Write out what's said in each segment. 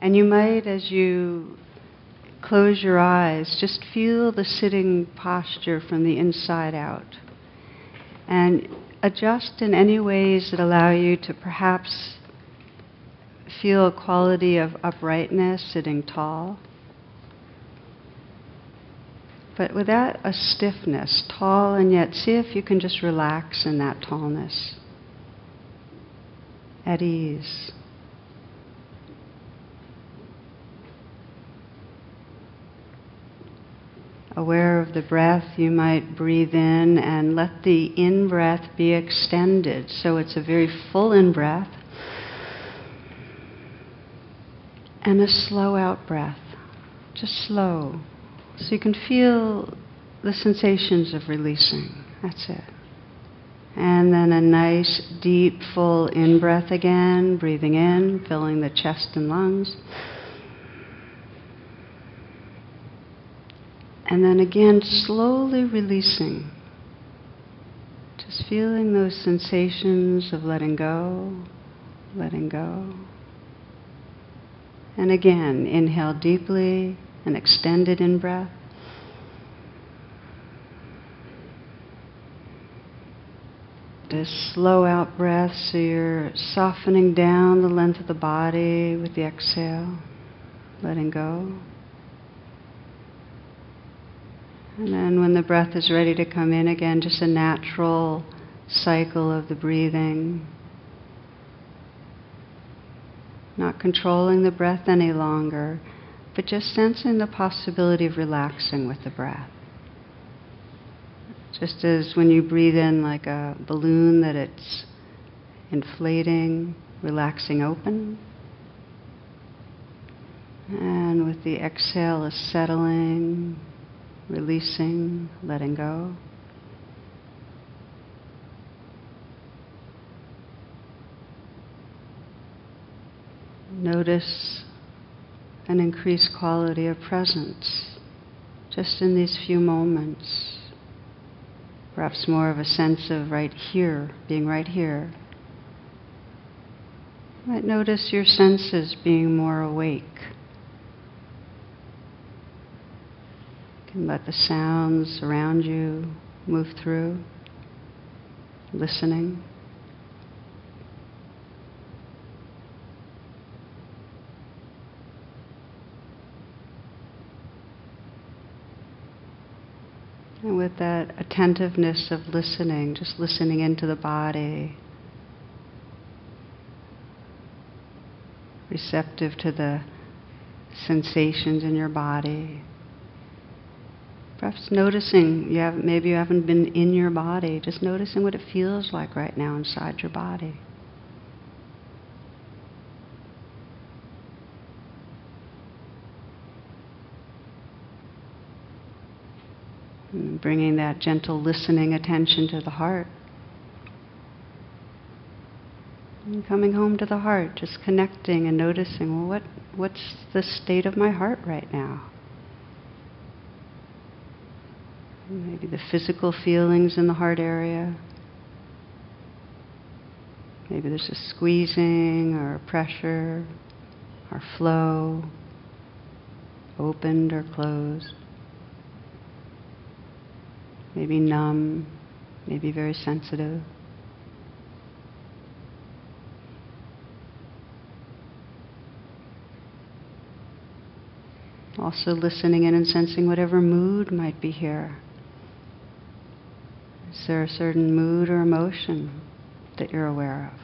And you might, as you close your eyes, just feel the sitting posture from the inside out. And adjust in any ways that allow you to perhaps feel a quality of uprightness, sitting tall. But without a stiffness, tall and yet see if you can just relax in that tallness. At ease. Aware of the breath, you might breathe in and let the in breath be extended. So it's a very full in breath and a slow out breath, just slow. So you can feel the sensations of releasing. That's it. And then a nice, deep, full in breath again, breathing in, filling the chest and lungs. And then again, slowly releasing. Just feeling those sensations of letting go, letting go. And again, inhale deeply and extended in breath. This slow out breath, so you're softening down the length of the body with the exhale, letting go. And then when the breath is ready to come in again, just a natural cycle of the breathing. Not controlling the breath any longer, but just sensing the possibility of relaxing with the breath. Just as when you breathe in like a balloon that it's inflating, relaxing open. And with the exhale is settling, releasing, letting go. Notice an increased quality of presence just in these few moments. Perhaps more of a sense of right here, being right here. You might notice your senses being more awake. Can let the sounds around you move through, listening. And with that attentiveness of listening, just listening into the body, receptive to the sensations in your body. Perhaps noticing you have maybe you haven't been in your body, just noticing what it feels like right now inside your body. And bringing that gentle listening attention to the heart. And coming home to the heart, just connecting and noticing, well, what, what's the state of my heart right now? Maybe the physical feelings in the heart area. Maybe there's a squeezing or a pressure or flow, opened or closed. Maybe numb, maybe very sensitive. Also listening in and sensing whatever mood might be here. Is there a certain mood or emotion that you're aware of?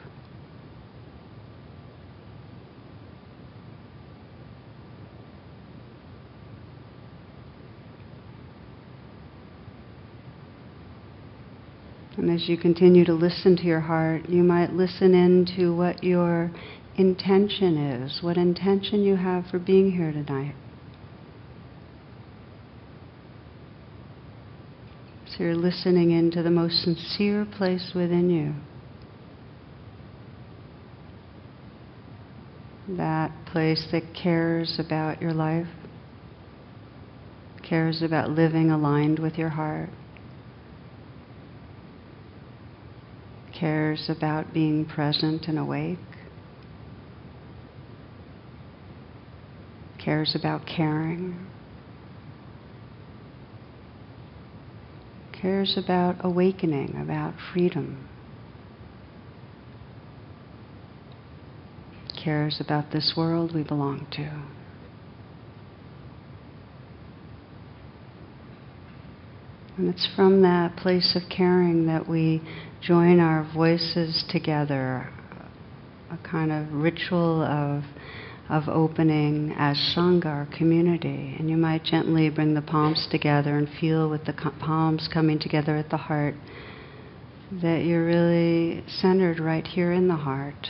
And as you continue to listen to your heart, you might listen into what your intention is, what intention you have for being here tonight. You're listening into the most sincere place within you. That place that cares about your life, cares about living aligned with your heart, cares about being present and awake. cares about caring, cares about awakening, about freedom, cares about this world we belong to. And it's from that place of caring that we join our voices together, a kind of ritual of, of opening as Sangha, community. And you might gently bring the palms together and feel with the palms coming together at the heart that you're really centered right here in the heart,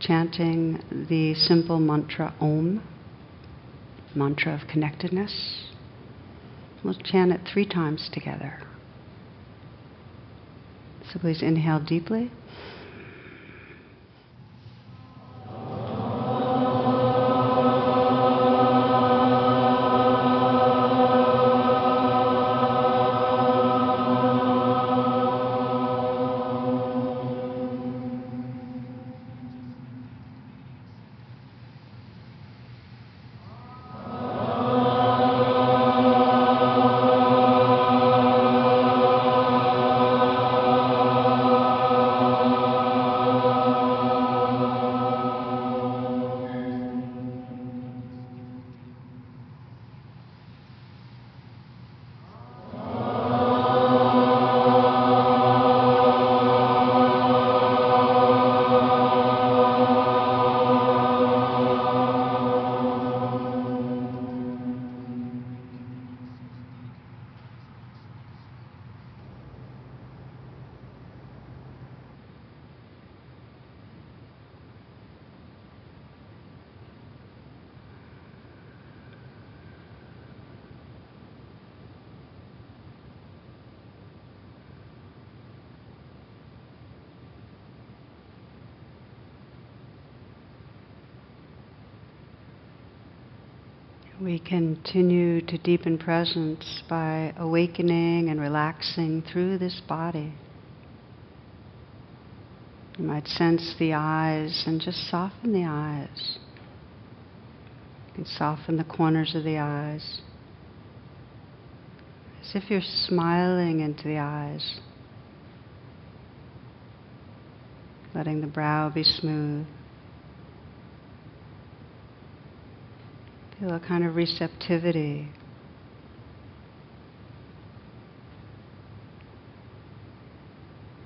chanting the simple mantra Om, mantra of connectedness. We'll chant it three times together. So please inhale deeply. We continue to deepen presence by awakening and relaxing through this body. You might sense the eyes and just soften the eyes. You can soften the corners of the eyes as if you're smiling into the eyes, letting the brow be smooth. Feel a kind of receptivity.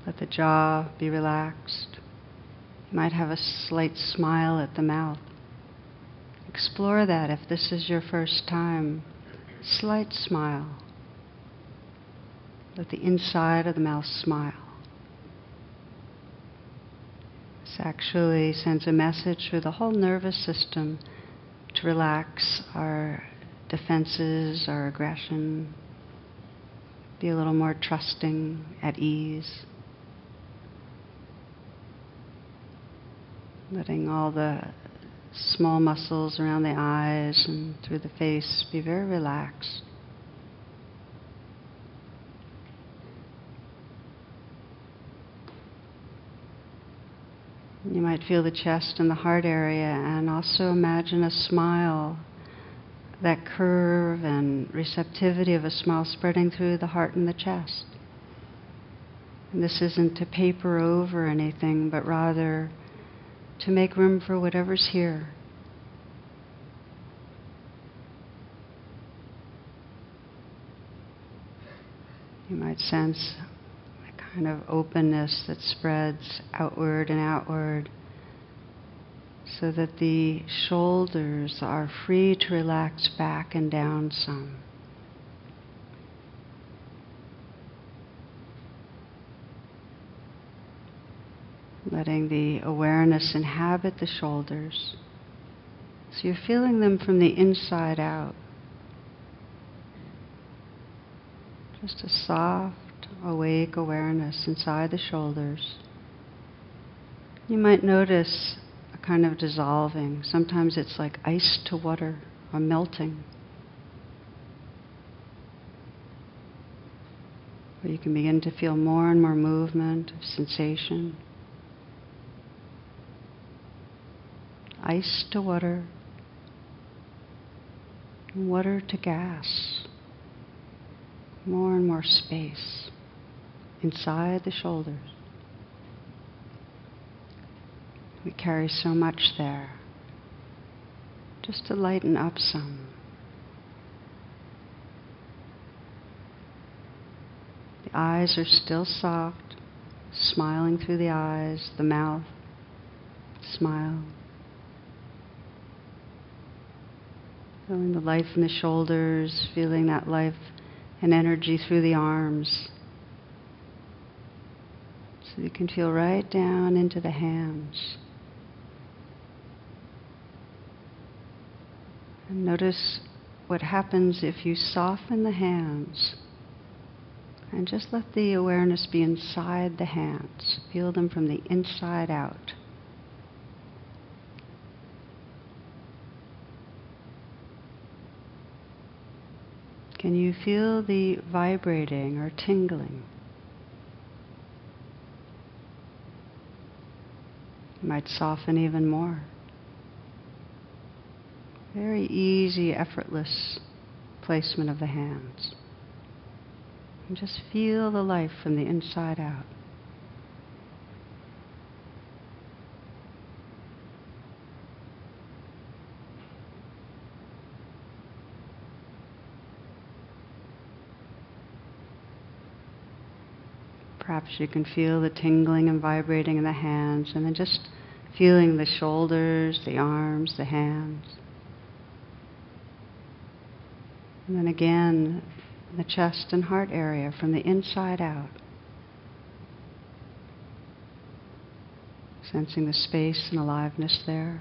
Let the jaw be relaxed. You might have a slight smile at the mouth. Explore that if this is your first time. Slight smile. Let the inside of the mouth smile. This actually sends a message through the whole nervous system to relax our defenses, our aggression, be a little more trusting, at ease. Letting all the small muscles around the eyes and through the face be very relaxed. You might feel the chest and the heart area, and also imagine a smile, that curve and receptivity of a smile spreading through the heart and the chest. And this isn't to paper over anything, but rather to make room for whatever's here. You might sense kind of openness that spreads outward and outward so that the shoulders are free to relax back and down some. Letting the awareness inhabit the shoulders. So you're feeling them from the inside out. Just a soft awake awareness inside the shoulders. You might notice a kind of dissolving. Sometimes it's like ice to water or melting. Where you can begin to feel more and more movement sensation. Ice to water, water to gas. More and more space inside the shoulders. We carry so much there. Just to lighten up some. The eyes are still soft, smiling through the eyes, the mouth, smile. Feeling the life in the shoulders, feeling that life and energy through the arms. So you can feel right down into the hands. And notice what happens if you soften the hands and just let the awareness be inside the hands. Feel them from the inside out. Can you feel the vibrating or tingling? Might soften even more. Very easy, effortless placement of the hands. And just feel the life from the inside out. Perhaps you can feel the tingling and vibrating in the hands, and then just feeling the shoulders, the arms, the hands. And then again, the chest and heart area from the inside out. Sensing the space and aliveness there.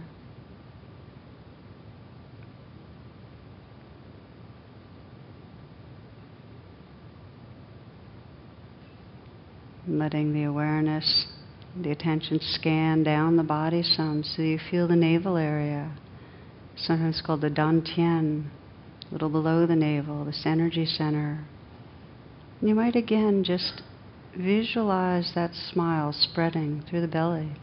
Letting the awareness, the attention scan down the body some so you feel the navel area, sometimes called the dantian, a little below the navel, this energy center. And you might again just visualize that smile spreading through the belly.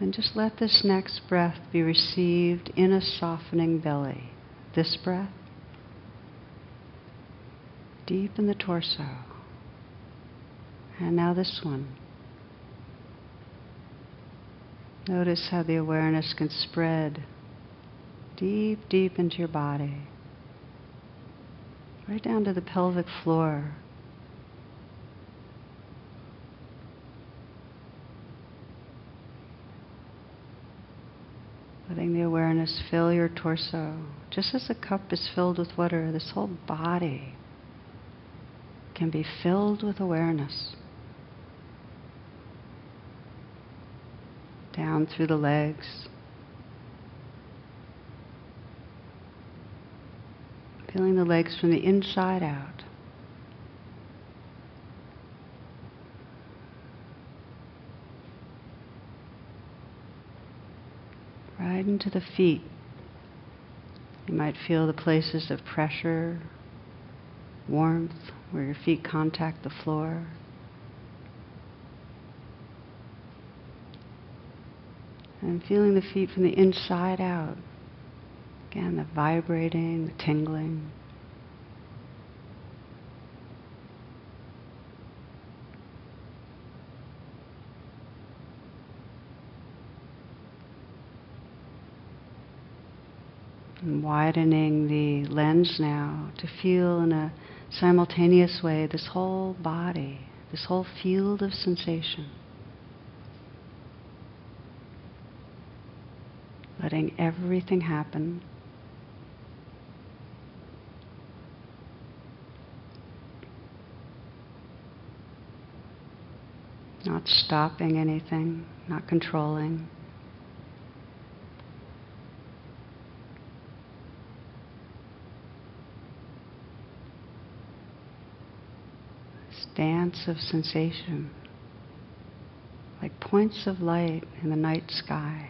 And just let this next breath be received in a softening belly. This breath deep in the torso. And now this one. Notice how the awareness can spread deep, deep into your body, right down to the pelvic floor. Letting the awareness fill your torso. Just as a cup is filled with water, this whole body can be filled with awareness. Down through the legs. Feeling the legs from the inside out. Right into the feet. You might feel the places of pressure, warmth, where your feet contact the floor. And feeling the feet from the inside out. Again, the vibrating, the tingling. And widening the lens now to feel in a simultaneous way this whole body, this whole field of sensation. Letting everything happen. Not stopping anything, not controlling. Dance of sensation, like points of light in the night sky.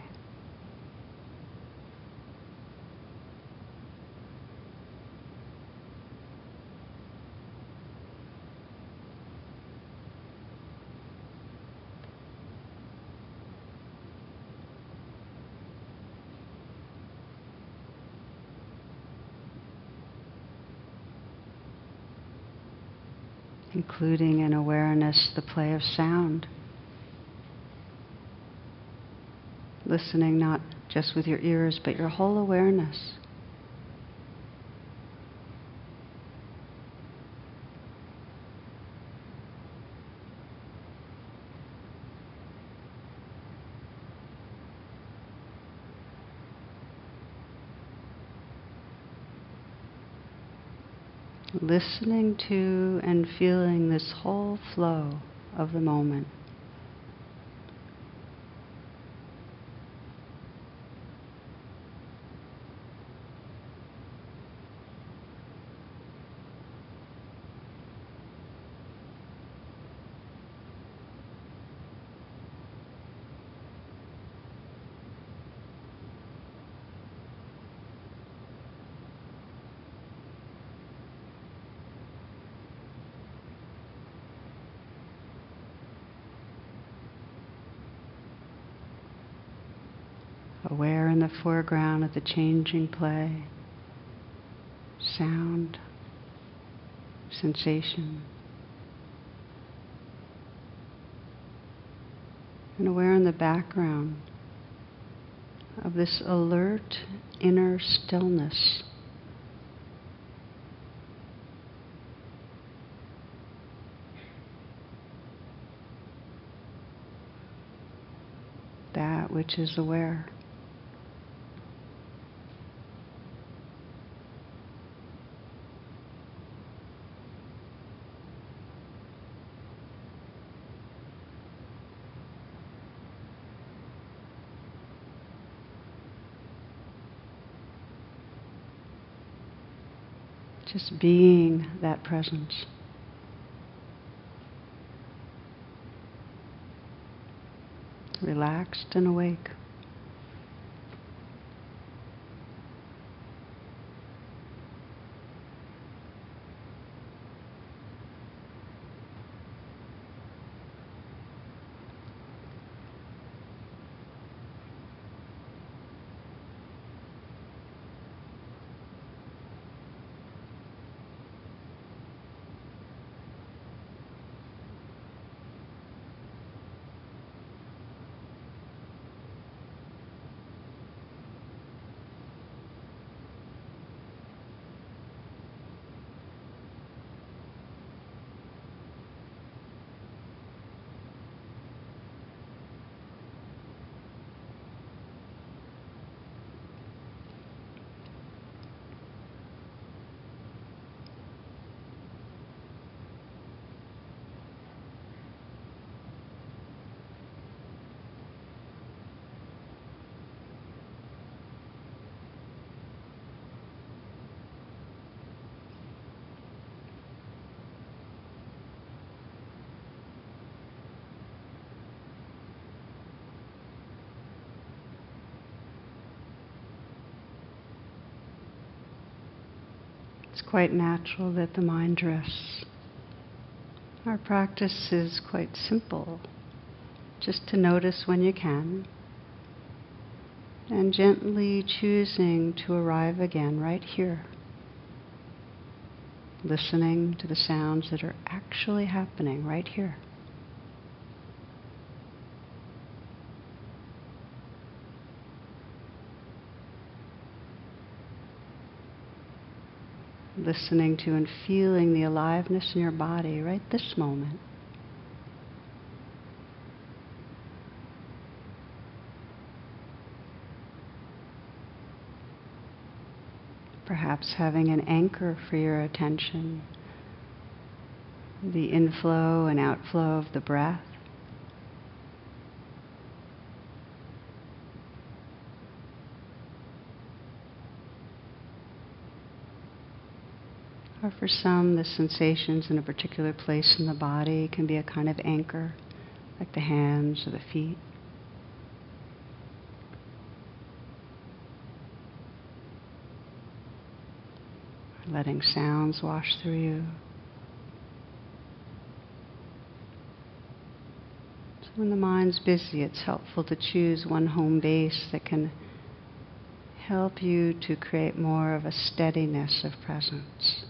Including in awareness the play of sound. Listening not just with your ears, but your whole awareness. Listening to and feeling this whole flow of the moment. Aware in the foreground of the changing play, sound, sensation. And aware in the background of this alert inner stillness. That which is aware. Just being that presence. Relaxed and awake. It's quite natural that the mind drifts. Our practice is quite simple. Just to notice when you can and gently choosing to arrive again right here. Listening to the sounds that are actually happening right here. Listening to and feeling the aliveness in your body right this moment. Perhaps having an anchor for your attention, the inflow and outflow of the breath. Or for some, the sensations in a particular place in the body can be a kind of anchor, like the hands or the feet. Letting sounds wash through you. So when the mind's busy, it's helpful to choose one home base that can help you to create more of a steadiness of presence.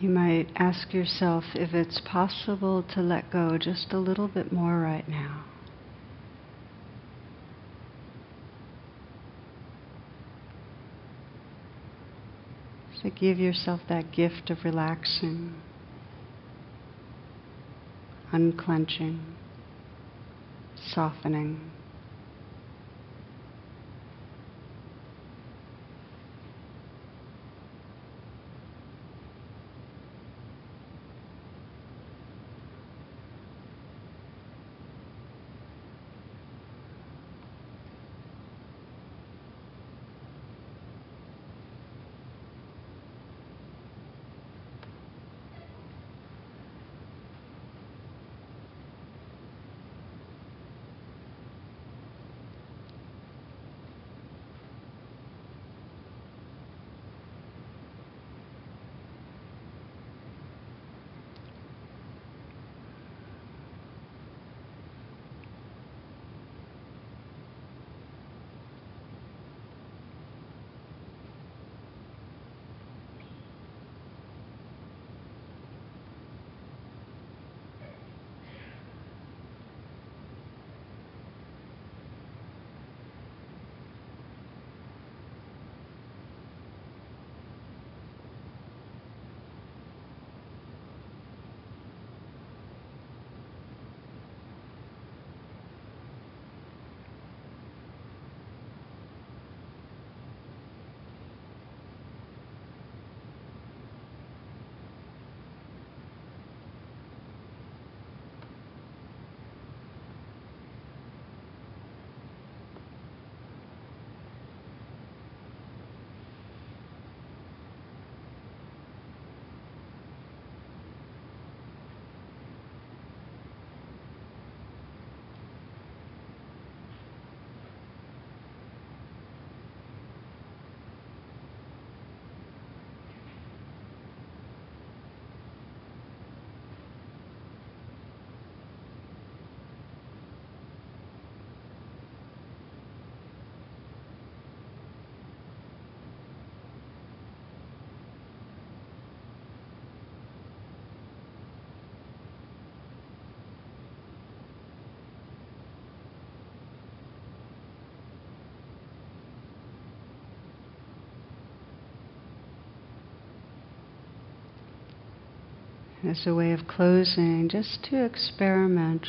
You might ask yourself if it's possible to let go just a little bit more right now. So give yourself that gift of relaxing, unclenching, softening. As a way of closing, just to experiment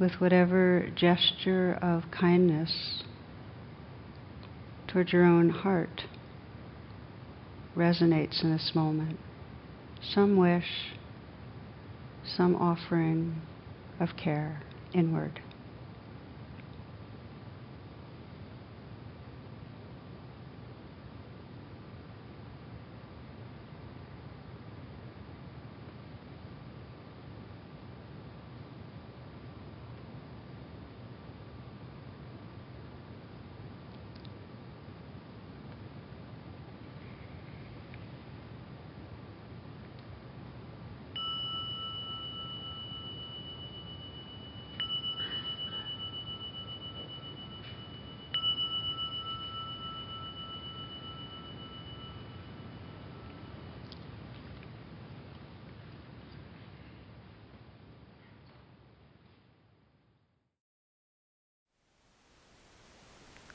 with whatever gesture of kindness towards your own heart resonates in this moment. Some wish, some offering of care inward.